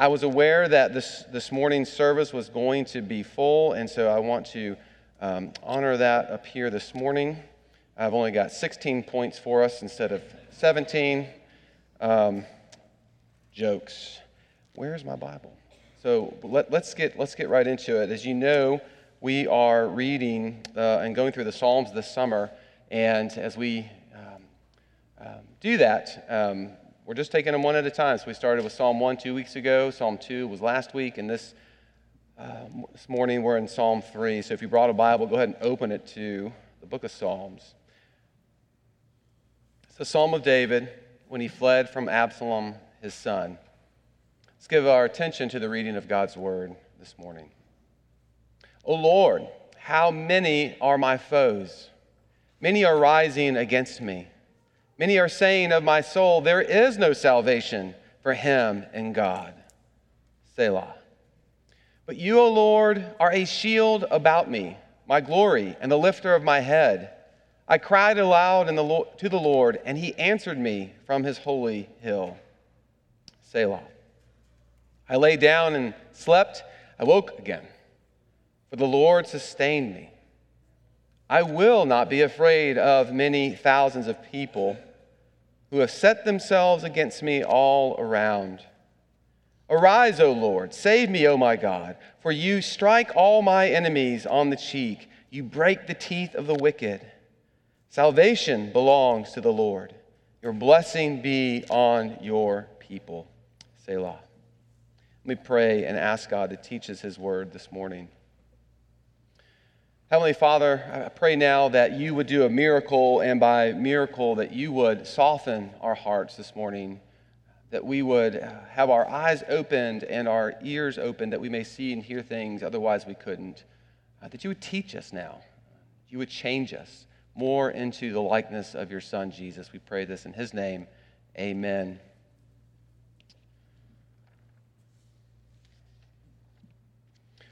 I was aware that this, this morning's service was going to be full, and so I want to um, honor that up here this morning. I've only got 16 points for us instead of 17. Um, jokes. Where's my Bible? So let, us get, let's get right into it. As you know, we are reading uh, and going through the Psalms this summer, and as we um, um, do that, um, we're just taking them one at a time. So we started with Psalm 1 two weeks ago, Psalm 2 was last week, and this, uh, this morning we're in Psalm 3. So if you brought a Bible, go ahead and open it to the book of Psalms. It's the Psalm of David when he fled from Absalom, his son. Let's give our attention to the reading of God's word this morning. O Lord, how many are my foes? Many are rising against me. Many are saying of my soul, There is no salvation for him in God. Selah. But you, O Lord, are a shield about me, my glory, and the lifter of my head. I cried aloud the, to the Lord, and he answered me from his holy hill. Selah. I lay down and slept. I woke again for the Lord sustained me. I will not be afraid of many thousands of people who have set themselves against me all around. Arise, O Lord, save me, O my God, for you strike all my enemies on the cheek, you break the teeth of the wicked. Salvation belongs to the Lord. Your blessing be on your people. Selah. Let me pray and ask God to teach us his word this morning. Heavenly Father, I pray now that you would do a miracle, and by miracle, that you would soften our hearts this morning, that we would have our eyes opened and our ears opened, that we may see and hear things otherwise we couldn't. Uh, that you would teach us now, you would change us more into the likeness of your Son, Jesus. We pray this in his name. Amen.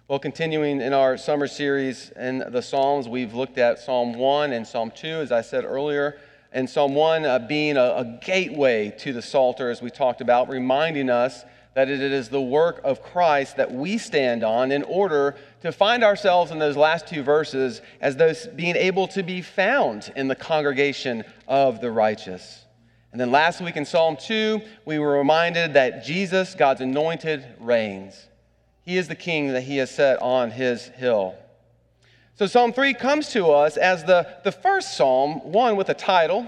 Well, continuing in our summer series in the Psalms, we've looked at Psalm 1 and Psalm 2, as I said earlier. And Psalm 1 uh, being a, a gateway to the Psalter, as we talked about, reminding us that it is the work of Christ that we stand on in order to find ourselves in those last two verses as those being able to be found in the congregation of the righteous. And then last week in Psalm 2, we were reminded that Jesus, God's anointed, reigns. He is the king that he has set on his hill. So Psalm 3 comes to us as the, the first psalm, one with a title,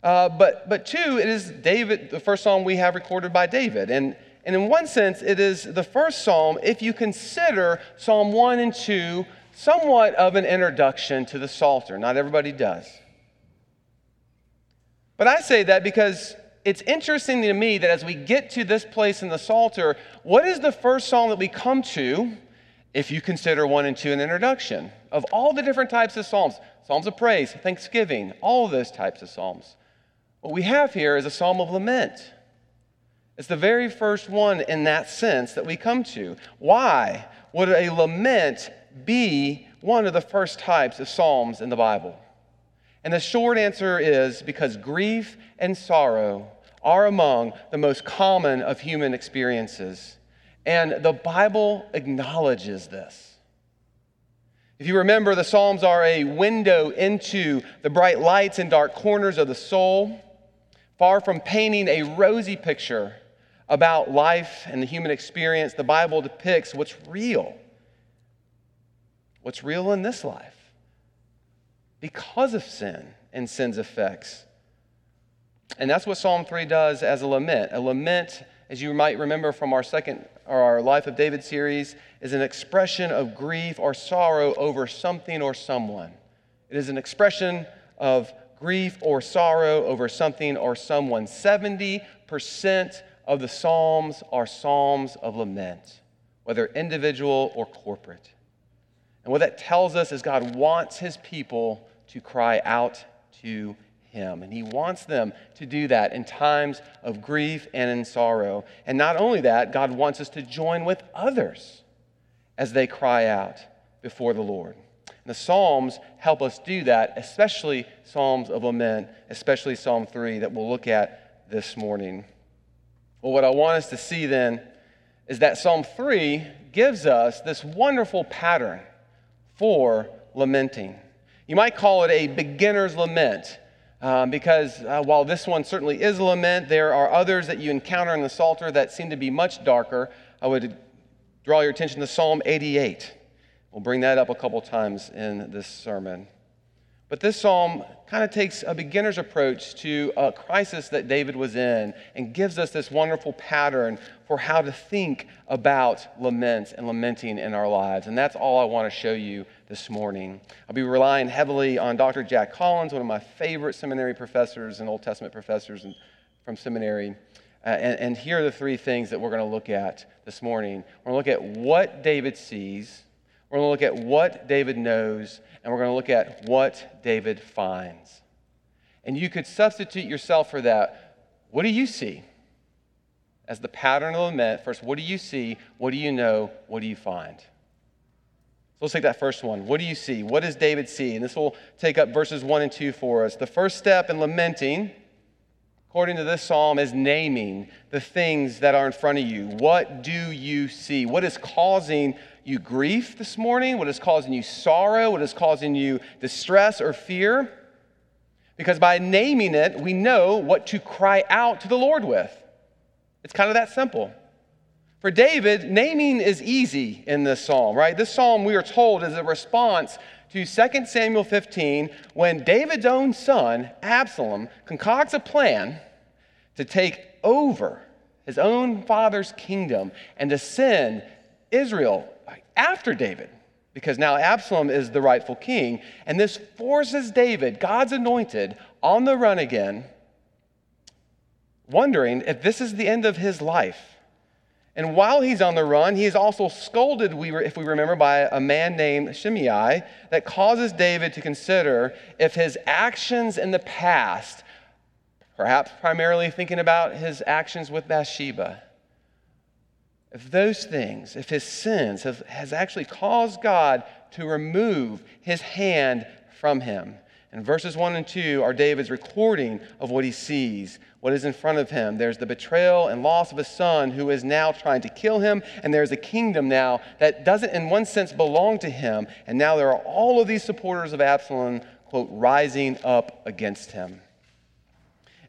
uh, but, but two, it is David, the first psalm we have recorded by David. And, and in one sense, it is the first psalm if you consider Psalm 1 and 2 somewhat of an introduction to the Psalter. Not everybody does. But I say that because it's interesting to me that as we get to this place in the Psalter, what is the first psalm that we come to if you consider one and two an introduction of all the different types of psalms? Psalms of praise, thanksgiving, all of those types of psalms. What we have here is a psalm of lament. It's the very first one in that sense that we come to. Why would a lament be one of the first types of psalms in the Bible? And the short answer is because grief and sorrow are among the most common of human experiences. And the Bible acknowledges this. If you remember, the Psalms are a window into the bright lights and dark corners of the soul, far from painting a rosy picture about life and the human experience, the Bible depicts what's real. What's real in this life because of sin and sin's effects. And that's what Psalm 3 does as a lament. A lament, as you might remember from our second or our Life of David series, is an expression of grief or sorrow over something or someone. It is an expression of grief or sorrow over something or someone. 70% of the Psalms are Psalms of lament, whether individual or corporate. And what that tells us is God wants his people to cry out to him. And he wants them to do that in times of grief and in sorrow. And not only that, God wants us to join with others as they cry out before the Lord. And the Psalms help us do that, especially Psalms of lament, especially Psalm 3 that we'll look at this morning. Well, what I want us to see then is that Psalm 3 gives us this wonderful pattern for lamenting. You might call it a beginner's lament. Um, because uh, while this one certainly is lament, there are others that you encounter in the Psalter that seem to be much darker. I would draw your attention to Psalm 88. We'll bring that up a couple times in this sermon. But this psalm kind of takes a beginner's approach to a crisis that David was in and gives us this wonderful pattern for how to think about laments and lamenting in our lives. And that's all I want to show you this morning. I'll be relying heavily on Dr. Jack Collins, one of my favorite seminary professors and Old Testament professors from seminary. Uh, and, and here are the three things that we're going to look at this morning. We're going to look at what David sees, we're going to look at what David knows, and we're going to look at what David finds. And you could substitute yourself for that. What do you see? As the pattern of lament, first, what do you see? What do you know? What do you find? So let's take that first one. What do you see? What does David see? And this will take up verses 1 and 2 for us. The first step in lamenting, according to this psalm, is naming the things that are in front of you. What do you see? What is causing you grief this morning? What is causing you sorrow? What is causing you distress or fear? Because by naming it, we know what to cry out to the Lord with. It's kind of that simple. For David, naming is easy in this psalm, right? This psalm, we are told, is a response to 2 Samuel 15 when David's own son, Absalom, concocts a plan to take over his own father's kingdom and to send Israel after David, because now Absalom is the rightful king. And this forces David, God's anointed, on the run again, wondering if this is the end of his life. And while he's on the run, he is also scolded, if we remember, by a man named Shimei that causes David to consider if his actions in the past, perhaps primarily thinking about his actions with Bathsheba, if those things, if his sins have, has actually caused God to remove his hand from him. And verses 1 and 2 are David's recording of what he sees, what is in front of him. There's the betrayal and loss of a son who is now trying to kill him, and there's a kingdom now that doesn't, in one sense, belong to him. And now there are all of these supporters of Absalom, quote, rising up against him.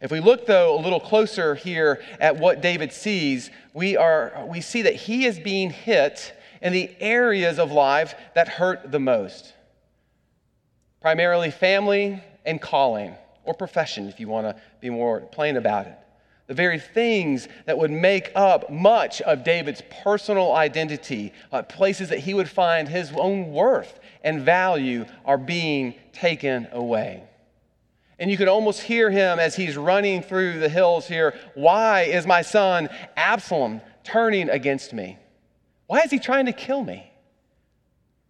If we look, though, a little closer here at what David sees, we, are, we see that he is being hit in the areas of life that hurt the most primarily family and calling, or profession, if you want to be more plain about it. The very things that would make up much of David's personal identity, uh, places that he would find his own worth and value, are being taken away. And you can almost hear him as he's running through the hills here. Why is my son Absalom turning against me? Why is he trying to kill me?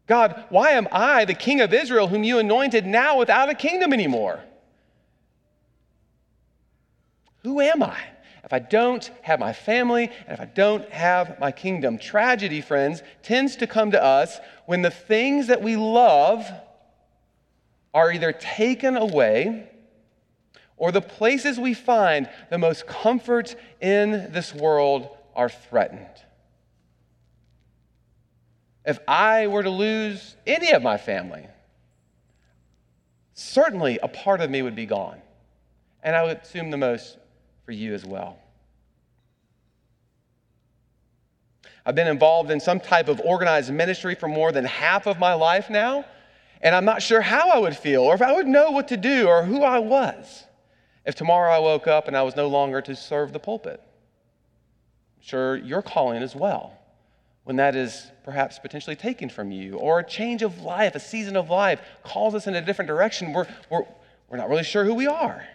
God, why am I, the king of Israel, whom you anointed, now without a kingdom anymore? Who am I? If I don't have my family and if I don't have my kingdom, tragedy, friends, tends to come to us when the things that we love are either taken away or the places we find the most comfort in this world are threatened. If I were to lose any of my family, certainly a part of me would be gone. And I would assume the most for you as well. I've been involved in some type of organized ministry for more than half of my life now, and I'm not sure how I would feel or if I would know what to do or who I was if tomorrow I woke up and I was no longer to serve the pulpit. Sure you're calling as well when that is perhaps potentially taken from you, or a change of life, a season of life calls us in a different direction, we're, we're, we're not really sure who we are.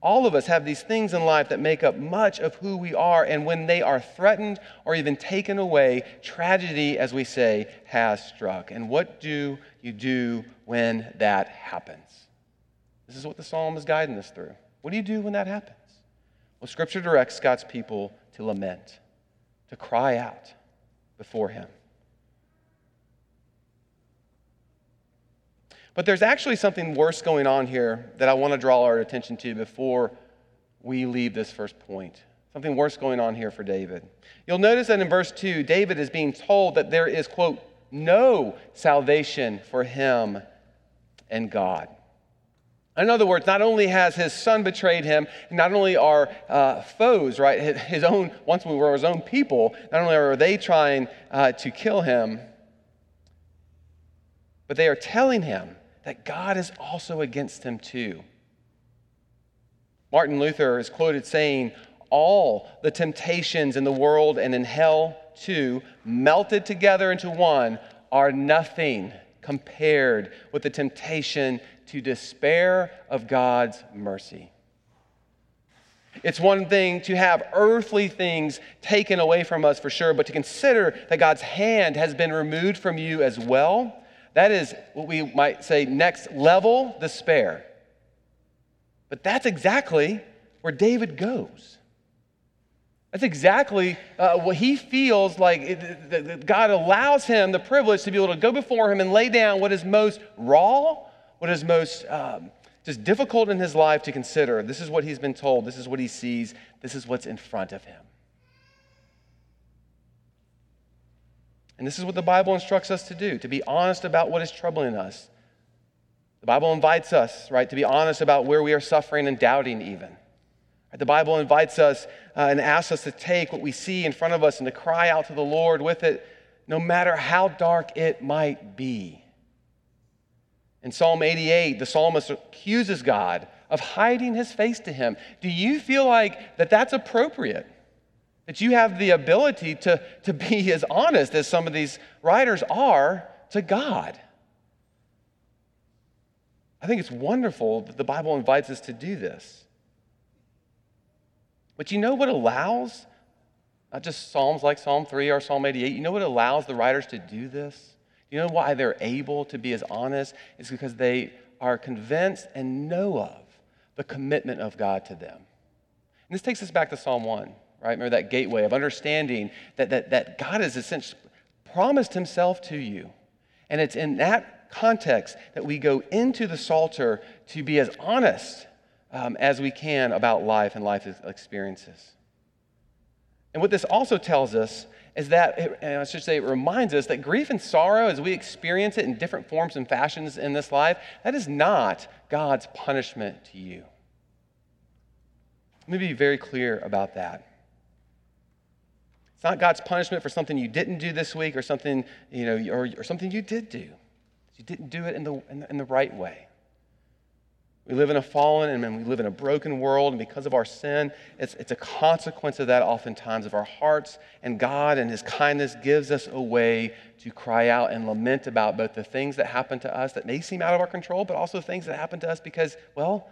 All of us have these things in life that make up much of who we are, and when they are threatened or even taken away, tragedy, as we say, has struck. And what do you do when that happens? This is what the psalm is guiding us through. What do you do when that happens? Well, Scripture directs God's people to lament, to cry out before Him. But there's actually something worse going on here that I want to draw our attention to before we leave this first point. Something worse going on here for David. You'll notice that in verse 2, David is being told that there is, quote, no salvation for him and God. In other words, not only has his son betrayed him, not only are uh, foes, right, his own, once we were his own people, not only are they trying uh, to kill him, but they are telling him that God is also against him too. Martin Luther is quoted saying, All the temptations in the world and in hell too, melted together into one, are nothing compared with the temptation to despair of God's mercy. It's one thing to have earthly things taken away from us for sure, but to consider that God's hand has been removed from you as well, that is what we might say next level despair. But that's exactly where David goes. That's exactly uh, what he feels like it, that God allows him the privilege to be able to go before him and lay down what is most raw, what is most um, just difficult in his life to consider. This is what he's been told, this is what he sees, this is what's in front of him. And this is what the Bible instructs us to do to be honest about what is troubling us. The Bible invites us, right, to be honest about where we are suffering and doubting, even. The Bible invites us uh, and asks us to take what we see in front of us and to cry out to the Lord with it, no matter how dark it might be. In Psalm 88, the psalmist accuses God of hiding his face to him. Do you feel like that that's appropriate? That you have the ability to, to be as honest as some of these writers are to God? I think it's wonderful that the Bible invites us to do this. But you know what allows, not just Psalms like Psalm 3 or Psalm 88, you know what allows the writers to do this? You know why they're able to be as honest? It's because they are convinced and know of the commitment of God to them. And this takes us back to Psalm 1, right? Remember that gateway of understanding that, that, that God has essentially promised himself to you. And it's in that context that we go into the Psalter to be as honest um, as we can about life and life experiences. And what this also tells us is that, I should say, it reminds us that grief and sorrow, as we experience it in different forms and fashions in this life, that is not God's punishment to you. Let me be very clear about that. It's not God's punishment for something you didn't do this week or something, you know, or, or something you did do. You didn't do it in the, in the, in the right way. We live in a fallen and we live in a broken world, and because of our sin, it's, it's a consequence of that oftentimes of our hearts. And God and His kindness gives us a way to cry out and lament about both the things that happen to us that may seem out of our control, but also things that happen to us because, well,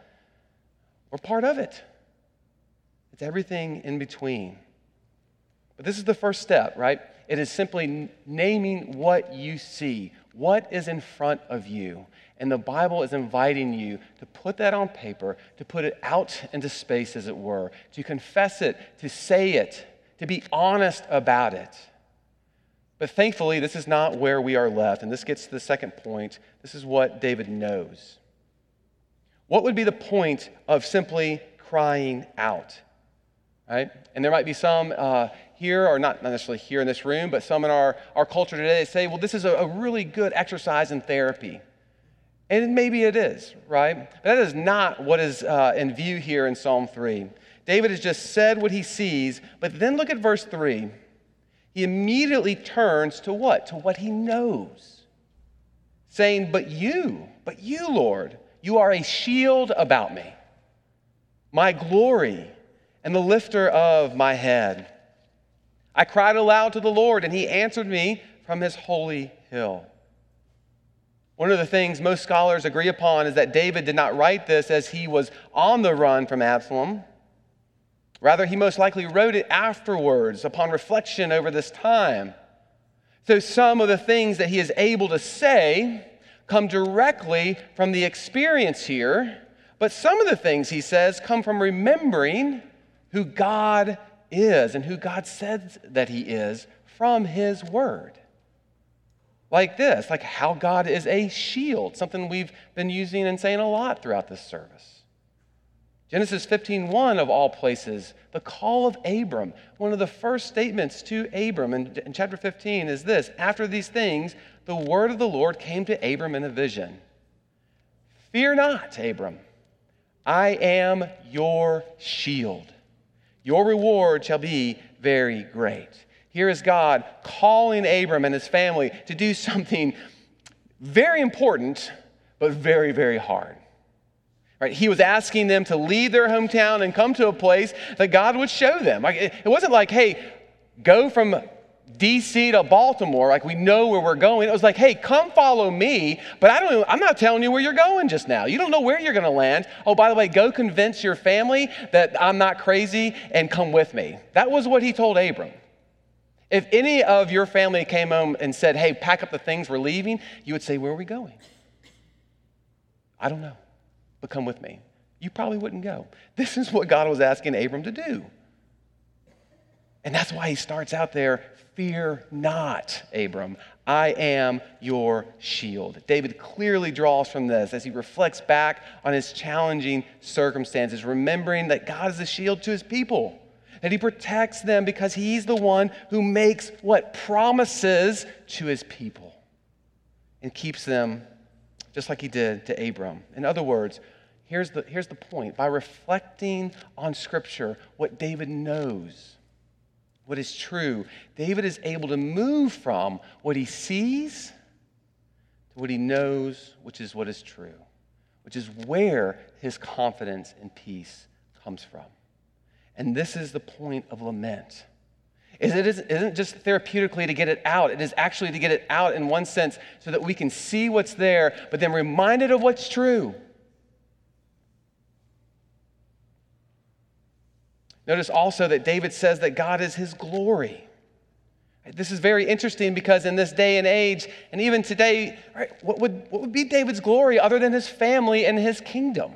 we're part of it. It's everything in between. But this is the first step, right? It is simply naming what you see, what is in front of you. And the Bible is inviting you to put that on paper, to put it out into space, as it were, to confess it, to say it, to be honest about it. But thankfully, this is not where we are left. And this gets to the second point. This is what David knows. What would be the point of simply crying out? Right? And there might be some uh, here, or not necessarily here in this room, but some in our, our culture today say, well, this is a, a really good exercise in therapy. And maybe it is, right? But that is not what is uh, in view here in Psalm 3. David has just said what he sees, but then look at verse 3. He immediately turns to what? To what he knows. Saying, But you, but you, Lord, you are a shield about me, my glory, and the lifter of my head. I cried aloud to the Lord, and he answered me from his holy hill. One of the things most scholars agree upon is that David did not write this as he was on the run from Absalom. Rather, he most likely wrote it afterwards upon reflection over this time. So, some of the things that he is able to say come directly from the experience here, but some of the things he says come from remembering who God is and who God says that he is from his word like this, like how God is a shield, something we've been using and saying a lot throughout this service. Genesis 15:1 of all places, the call of Abram. One of the first statements to Abram in, in, chapter 15 is this: After these things, the word of the Lord came to Abram in a vision. Fear not, Abram. I am your shield. Your reward shall be very great. Here is God calling Abram and his family to do something very important, but very, very hard. Right? He was asking them to leave their hometown and come to a place that God would show them. Like, it wasn't like, hey, go from DC to Baltimore, like we know where we're going. It was like, hey, come follow me, but I don't I'm not telling you where you're going just now. You don't know where you're going to land. Oh, by the way, go convince your family that I'm not crazy and come with me. That was what he told Abram. If any of your family came home and said, hey, pack up the things, we're leaving, you would say, where are we going? I don't know but come with me. You probably wouldn't go. This is what God was asking Abram to do. And that's why he starts out there Fear not, Abram. I am your shield. David clearly draws from this as he reflects back on his challenging circumstances, remembering that God is a shield to his people, that he protects them because he's the one who makes what promises to his people and keeps them just like he did to Abram. In other words, here's the, here's the point by reflecting on Scripture, what David knows, what is true, David is able to move from what he sees to what he knows, which is what is true, which is where his confidence and peace comes from. And this is the point of lament is it isn't just therapeutically to get it out. It is actually to get it out in one sense so that we can see what's there, but then reminded of what's true. Notice also that David says that God is his glory. This is very interesting because in this day and age, and even today, right, what, would, what would be David's glory other than his family and his kingdom?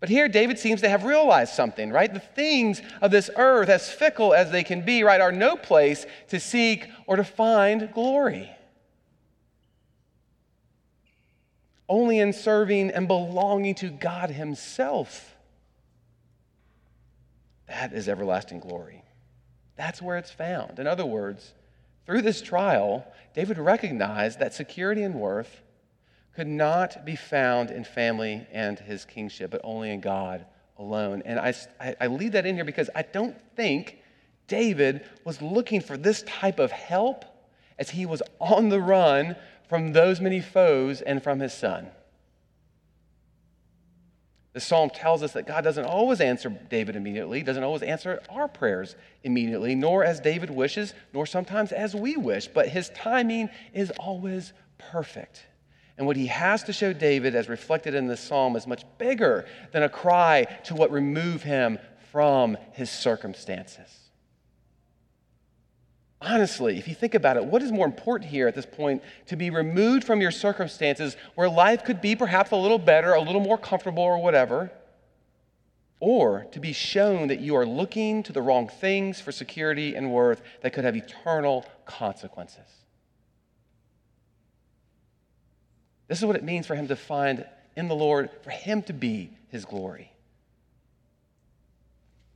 But here, David seems to have realized something, right? The things of this earth, as fickle as they can be, right, are no place to seek or to find glory. Only in serving and belonging to God Himself. That is everlasting glory. That's where it's found. In other words, through this trial, David recognized that security and worth could not be found in family and his kingship, but only in God alone. And I, I leave that in here because I don't think David was looking for this type of help as he was on the run from those many foes and from his son. The psalm tells us that God doesn't always answer David immediately, doesn't always answer our prayers immediately, nor as David wishes, nor sometimes as we wish, but his timing is always perfect. And what he has to show David, as reflected in this psalm, is much bigger than a cry to what remove him from his circumstances. Honestly, if you think about it, what is more important here at this point? To be removed from your circumstances where life could be perhaps a little better, a little more comfortable, or whatever, or to be shown that you are looking to the wrong things for security and worth that could have eternal consequences. This is what it means for him to find in the Lord, for him to be his glory.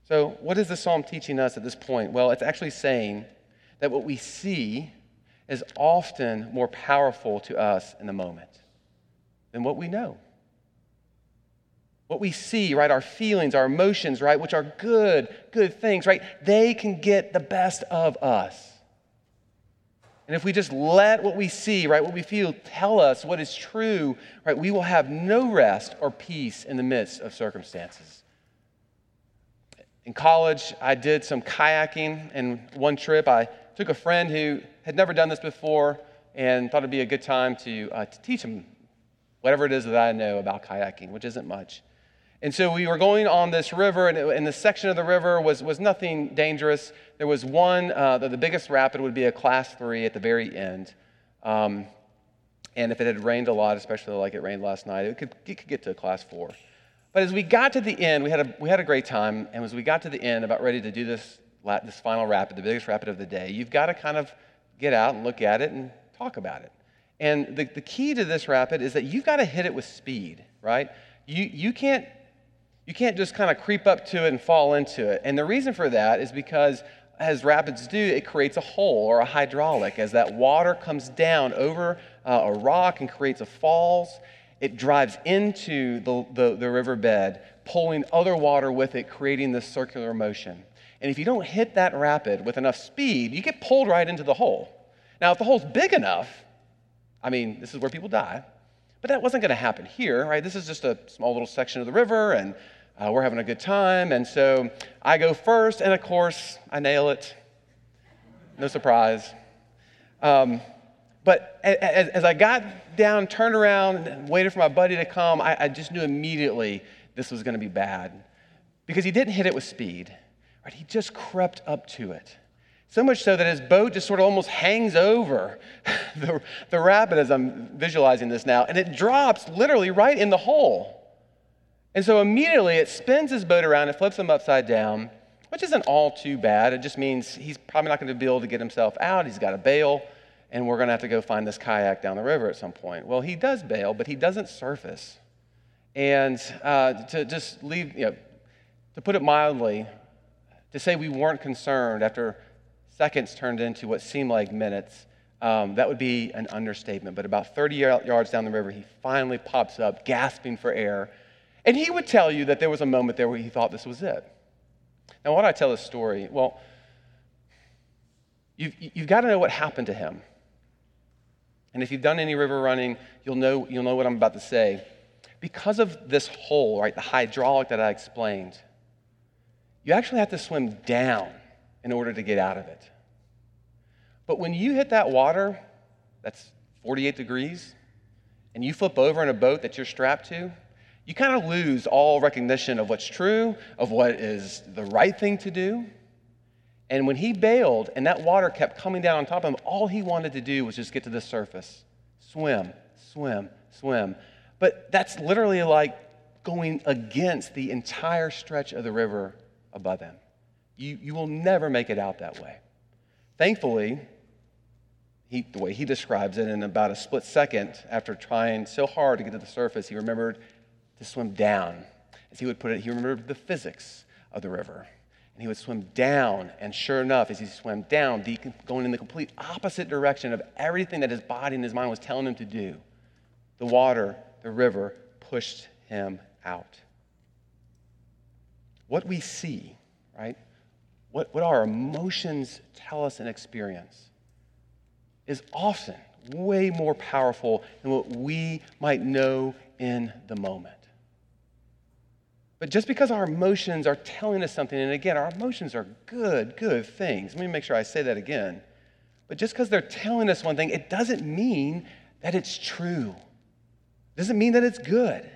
So, what is the psalm teaching us at this point? Well, it's actually saying that what we see is often more powerful to us in the moment than what we know. What we see, right, our feelings, our emotions, right, which are good, good things, right, they can get the best of us. And if we just let what we see, right, what we feel tell us what is true, right, we will have no rest or peace in the midst of circumstances. In college, I did some kayaking, and one trip I took a friend who had never done this before and thought it'd be a good time to, uh, to teach him whatever it is that I know about kayaking, which isn't much. And so we were going on this river, and, it, and the section of the river was, was nothing dangerous. There was one, uh, the, the, biggest rapid would be a class three at the very end. Um, and if it had rained a lot, especially like it rained last night, it could, it could get to a class four. But as we got to the end, we had, a, we had a great time. And as we got to the end, about ready to do this, this final rapid, the biggest rapid of the day, you've got to kind of get out and look at it and talk about it. And the, the key to this rapid is that you've got to hit it with speed, right? You, you can't You can't just kind of creep up to it and fall into it. And the reason for that is because, as rapids do, it creates a hole or a hydraulic. As that water comes down over uh, a rock and creates a falls, it drives into the, the, the riverbed, pulling other water with it, creating this circular motion. And if you don't hit that rapid with enough speed, you get pulled right into the hole. Now, if the hole's big enough, I mean, this is where people die. But that wasn't going to happen here, right? This is just a small little section of the river, and uh, we're having a good time. And so I go first, and of course, I nail it. No surprise. Um, but as, as, I got down, turned around, and waited for my buddy to come, I, I just knew immediately this was going to be bad because he didn't hit it with speed. Right? He just crept up to it. So much so that his boat just sort of almost hangs over the, the rapid as I'm visualizing this now, and it drops literally right in the hole. And so immediately it spins his boat around and flips him upside down, which isn't all too bad. It just means he's probably not going to be able to get himself out. He's got a bail, and we're going to have to go find this kayak down the river at some point. Well, he does bail, but he doesn't surface. And uh, to just leave, you know, to put it mildly, to say we weren't concerned after seconds turned into what seemed like minutes, um, that would be an understatement. But about 30 yards down the river, he finally pops up, gasping for air. And he would tell you that there was a moment there where he thought this was it. Now, why do I tell this story? Well, you've, you've got to know what happened to him. And if you've done any river running, you'll know, you'll know what I'm about to say. Because of this hole, right, the hydraulic that I explained, you actually have to swim down in order to get out of it. But when you hit that water, that's 48 degrees, and you flip over in a boat that you're strapped to, you kind of lose all recognition of what's true, of what is the right thing to do. And when he bailed and that water kept coming down on top of him, all he wanted to do was just get to the surface swim, swim, swim. But that's literally like going against the entire stretch of the river above him. You, you will never make it out that way. Thankfully, he, the way he describes it, in about a split second, after trying so hard to get to the surface, he remembered to swim down. As he would put it, he remembered the physics of the river. And he would swim down, and sure enough, as he swam down, going in the complete opposite direction of everything that his body and his mind was telling him to do, the water, the river, pushed him out. What we see, right? What, what our emotions tell us and experience is often way more powerful than what we might know in the moment. But just because our emotions are telling us something, and again, our emotions are good, good things. Let me make sure I say that again. But just because they're telling us one thing, it doesn't mean that it's true. It doesn't mean that it's good.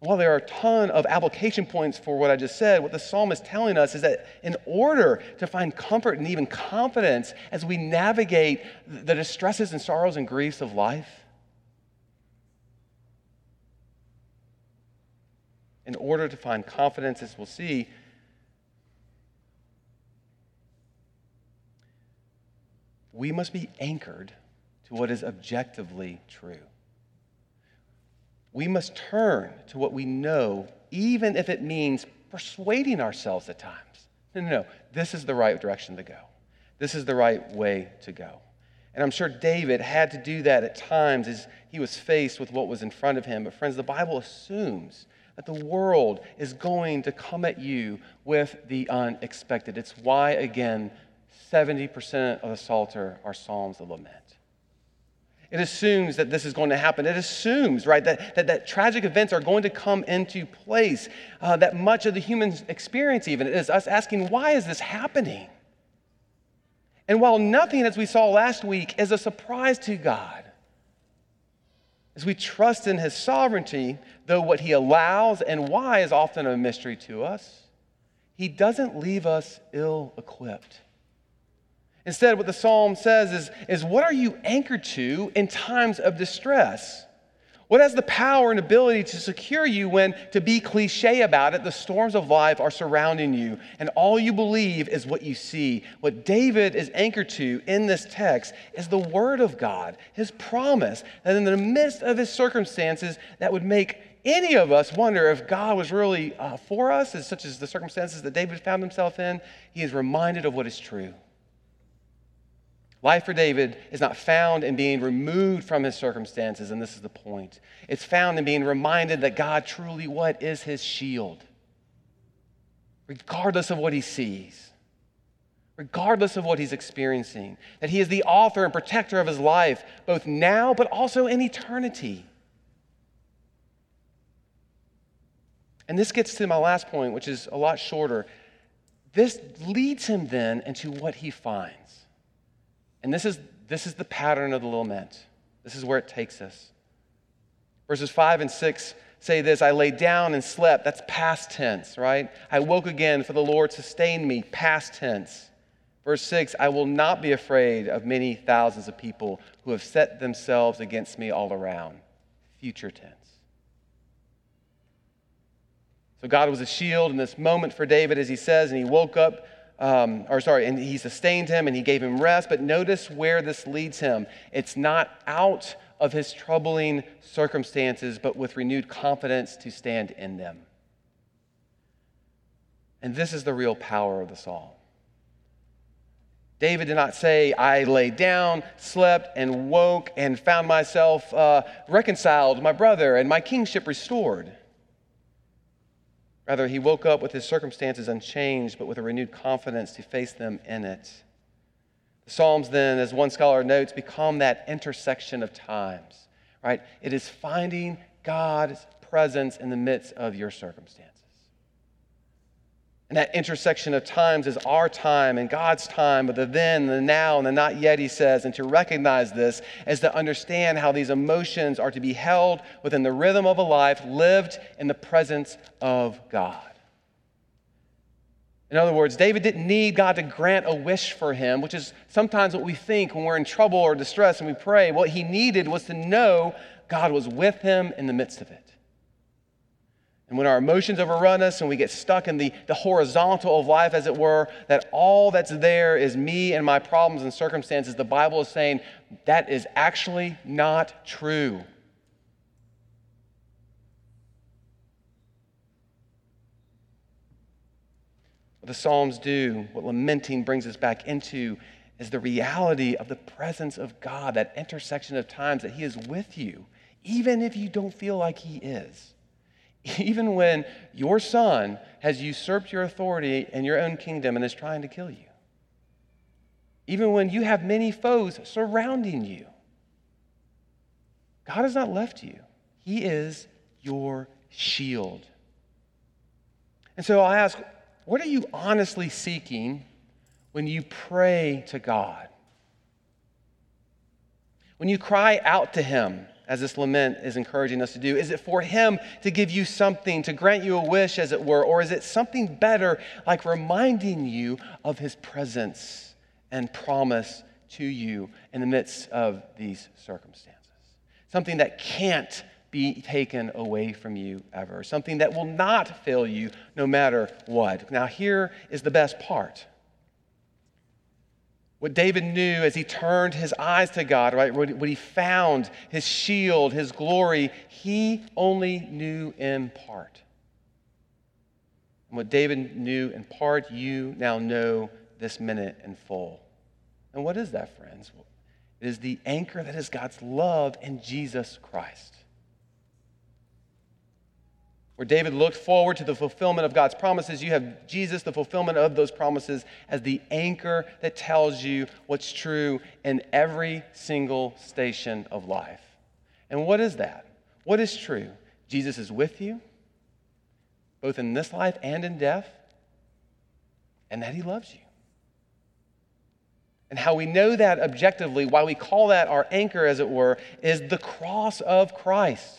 While there are a ton of application points for what I just said, what the psalm is telling us is that in order to find comfort and even confidence as we navigate the distresses and sorrows and griefs of life, in order to find confidence, as we'll see, we must be anchored to what is objectively true we must turn to what we know, even if it means persuading ourselves at times. No, no, no. This is the right direction to go. This is the right way to go. And I'm sure David had to do that at times as he was faced with what was in front of him. But, friends, the Bible assumes that the world is going to come at you with the unexpected. It's why, again, 70% of the Psalter are Psalms of lament. It assumes that this is going to happen. It assumes, right, that, that, that tragic events are going to come into place. Uh, that much of the human experience, even, is us asking, why is this happening? And while nothing, as we saw last week, is a surprise to God, as we trust in His sovereignty, though what He allows and why is often a mystery to us, He doesn't leave us ill equipped. Instead, what the psalm says is, is what are you anchored to in times of distress? What has the power and ability to secure you when, to be cliche about it, the storms of life are surrounding you and all you believe is what you see? What David is anchored to in this text is the Word of God, His promise that in the midst of His circumstances that would make any of us wonder if God was really uh, for us, as such as the circumstances that David found himself in, he is reminded of what is true. Life for David is not found in being removed from his circumstances, and this is the point. It's found in being reminded that God truly what is his shield, regardless of what he sees, regardless of what he's experiencing, that he is the author and protector of his life, both now but also in eternity. And this gets to my last point, which is a lot shorter. This leads him then into what he finds. And this is, this is the pattern of the lament. This is where it takes us. Verses 5 and 6 say this I lay down and slept. That's past tense, right? I woke again, for the Lord sustained me. Past tense. Verse 6 I will not be afraid of many thousands of people who have set themselves against me all around. Future tense. So God was a shield in this moment for David, as he says, and he woke up um, or sorry, and he sustained him and he gave him rest. But notice where this leads him. It's not out of his troubling circumstances, but with renewed confidence to stand in them. And this is the real power of the psalm. David did not say, I lay down, slept, and woke, and found myself uh, reconciled my brother and my kingship restored. Rather, he woke up with his circumstances unchanged, but with a renewed confidence to face them in it. The Psalms, then, as one scholar notes, become that intersection of times, right? It is finding God's presence in the midst of your circumstance. And that intersection of times is our time and God's time, but the then, the now, and the not yet, he says. And to recognize this is to understand how these emotions are to be held within the rhythm of a life lived in the presence of God. In other words, David didn't need God to grant a wish for him, which is sometimes what we think when we're in trouble or distress and we pray. What he needed was to know God was with him in the midst of it. And when our emotions overrun us and we get stuck in the, the horizontal of life, as it were, that all that's there is me and my problems and circumstances, the Bible is saying that is actually not true. What the Psalms do, what lamenting brings us back into, is the reality of the presence of God, that intersection of times that He is with you, even if you don't feel like He is. even when your son has usurped your authority in your own kingdom and is trying to kill you. Even when you have many foes surrounding you. God has not left you, He is your shield. And so I ask, what are you honestly seeking when you pray to God? When you cry out to Him? As this lament is encouraging us to do? Is it for Him to give you something, to grant you a wish, as it were? Or is it something better, like reminding you of His presence and promise to you in the midst of these circumstances? Something that can't be taken away from you ever, something that will not fail you no matter what. Now, here is the best part. What David knew as he turned his eyes to God, right? What he found, his shield, his glory, he only knew in part. And what David knew in part, you now know this minute in full. And what is that, friends? It is the anchor that is God's love in Jesus Christ where David looked forward to the fulfillment of God's promises, you have Jesus, the fulfillment of those promises, as the anchor that tells you what's true in every single station of life. And what is that? What is true? Jesus is with you, both in this life and in death, and that he loves you. And how we know that objectively, why we call that our anchor, as it were, is the cross of Christ.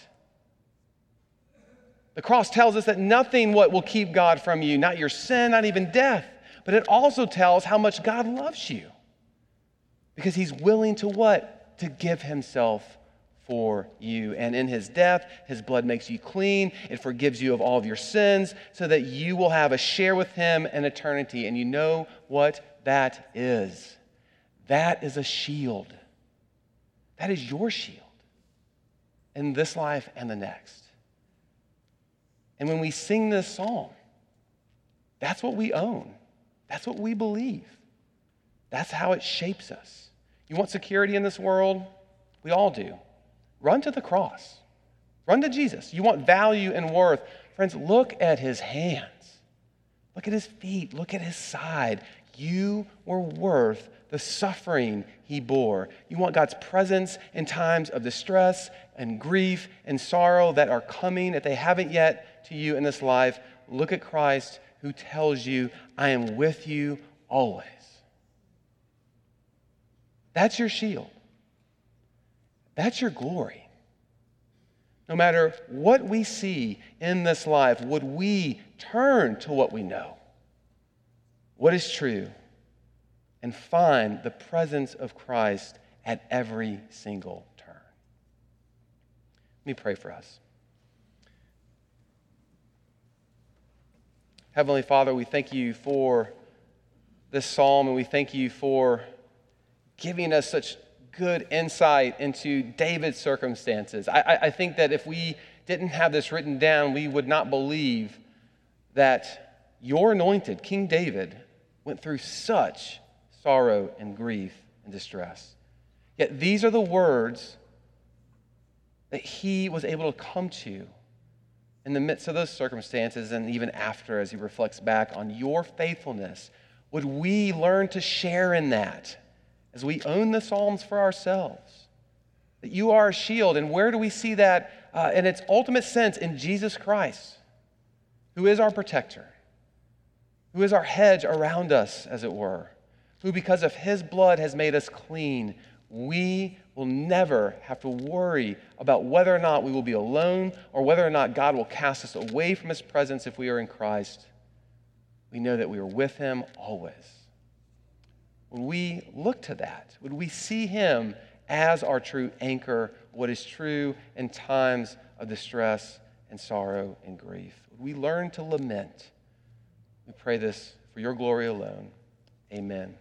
The cross tells us that nothing what will keep God from you, not your sin, not even death, but it also tells how much God loves you. Because he's willing to what? To give himself for you. And in his death, his blood makes you clean. It forgives you of all of your sins so that you will have a share with him in eternity. And you know what that is? That is a shield. That is your shield in this life and the next. And when we sing this psalm, that's what we own. That's what we believe. That's how it shapes us. You want security in this world? We all do. Run to the cross. Run to Jesus. You want value and worth. Friends, look at his hands. Look at his feet. Look at his side. You were worth the suffering he bore. You want God's presence in times of distress and grief and sorrow that are coming, that they haven't yet to you in this life. Look at Christ who tells you, I am with you always. That's your shield. That's your glory. No matter what we see in this life, would we turn to what we know, what is true, and find the presence of Christ at every single turn? Let me pray for us. Heavenly Father, we thank you for this psalm and we thank you for giving us such good insight into David's circumstances. I, I, think that if we didn't have this written down, we would not believe that your anointed, King David, went through such sorrow and grief and distress. Yet these are the words that he was able to come to in the midst of those circumstances and even after as he reflects back on your faithfulness. Would we learn to share in that as we own the Psalms for ourselves? That you are a shield. And where do we see that uh, in its ultimate sense? In Jesus Christ, who is our protector, who is our hedge around us, as it were, who, because of his blood, has made us clean. We will never have to worry about whether or not we will be alone or whether or not God will cast us away from his presence if we are in Christ. We know that we are with him always. When we look to that, would we see him as our true anchor, what is true in times of distress and sorrow and grief? We learn to lament? We pray this for your glory alone. Amen.